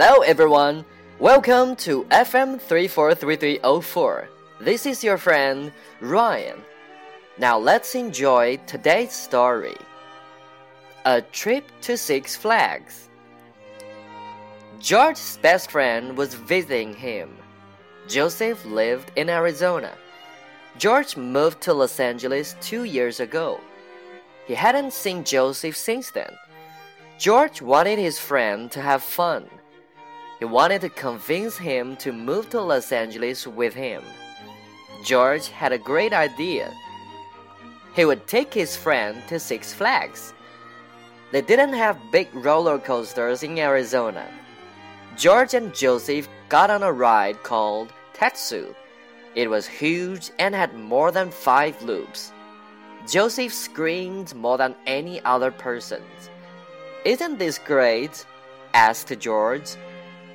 Hello everyone, welcome to FM 343304. This is your friend Ryan. Now let's enjoy today's story. A trip to Six Flags. George's best friend was visiting him. Joseph lived in Arizona. George moved to Los Angeles two years ago. He hadn't seen Joseph since then. George wanted his friend to have fun. He wanted to convince him to move to Los Angeles with him. George had a great idea. He would take his friend to Six Flags. They didn't have big roller coasters in Arizona. George and Joseph got on a ride called Tatsu. It was huge and had more than five loops. Joseph screamed more than any other person. Isn't this great? asked George.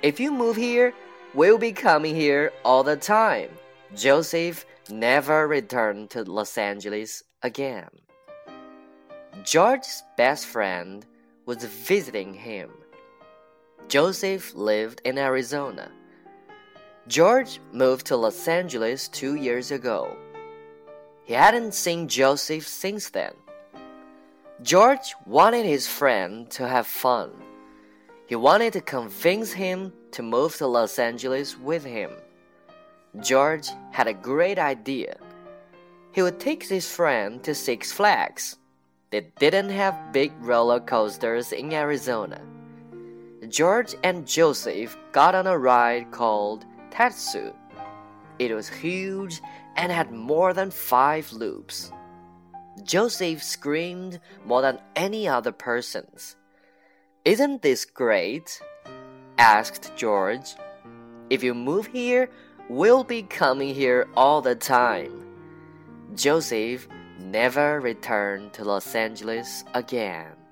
If you move here, we'll be coming here all the time. Joseph never returned to Los Angeles again. George's best friend was visiting him. Joseph lived in Arizona. George moved to Los Angeles two years ago. He hadn't seen Joseph since then. George wanted his friend to have fun. He wanted to convince him to move to Los Angeles with him. George had a great idea. He would take his friend to Six Flags. They didn't have big roller coasters in Arizona. George and Joseph got on a ride called Tatsu. It was huge and had more than five loops. Joseph screamed more than any other person's. Isn't this great? asked George. If you move here, we'll be coming here all the time. Joseph never returned to Los Angeles again.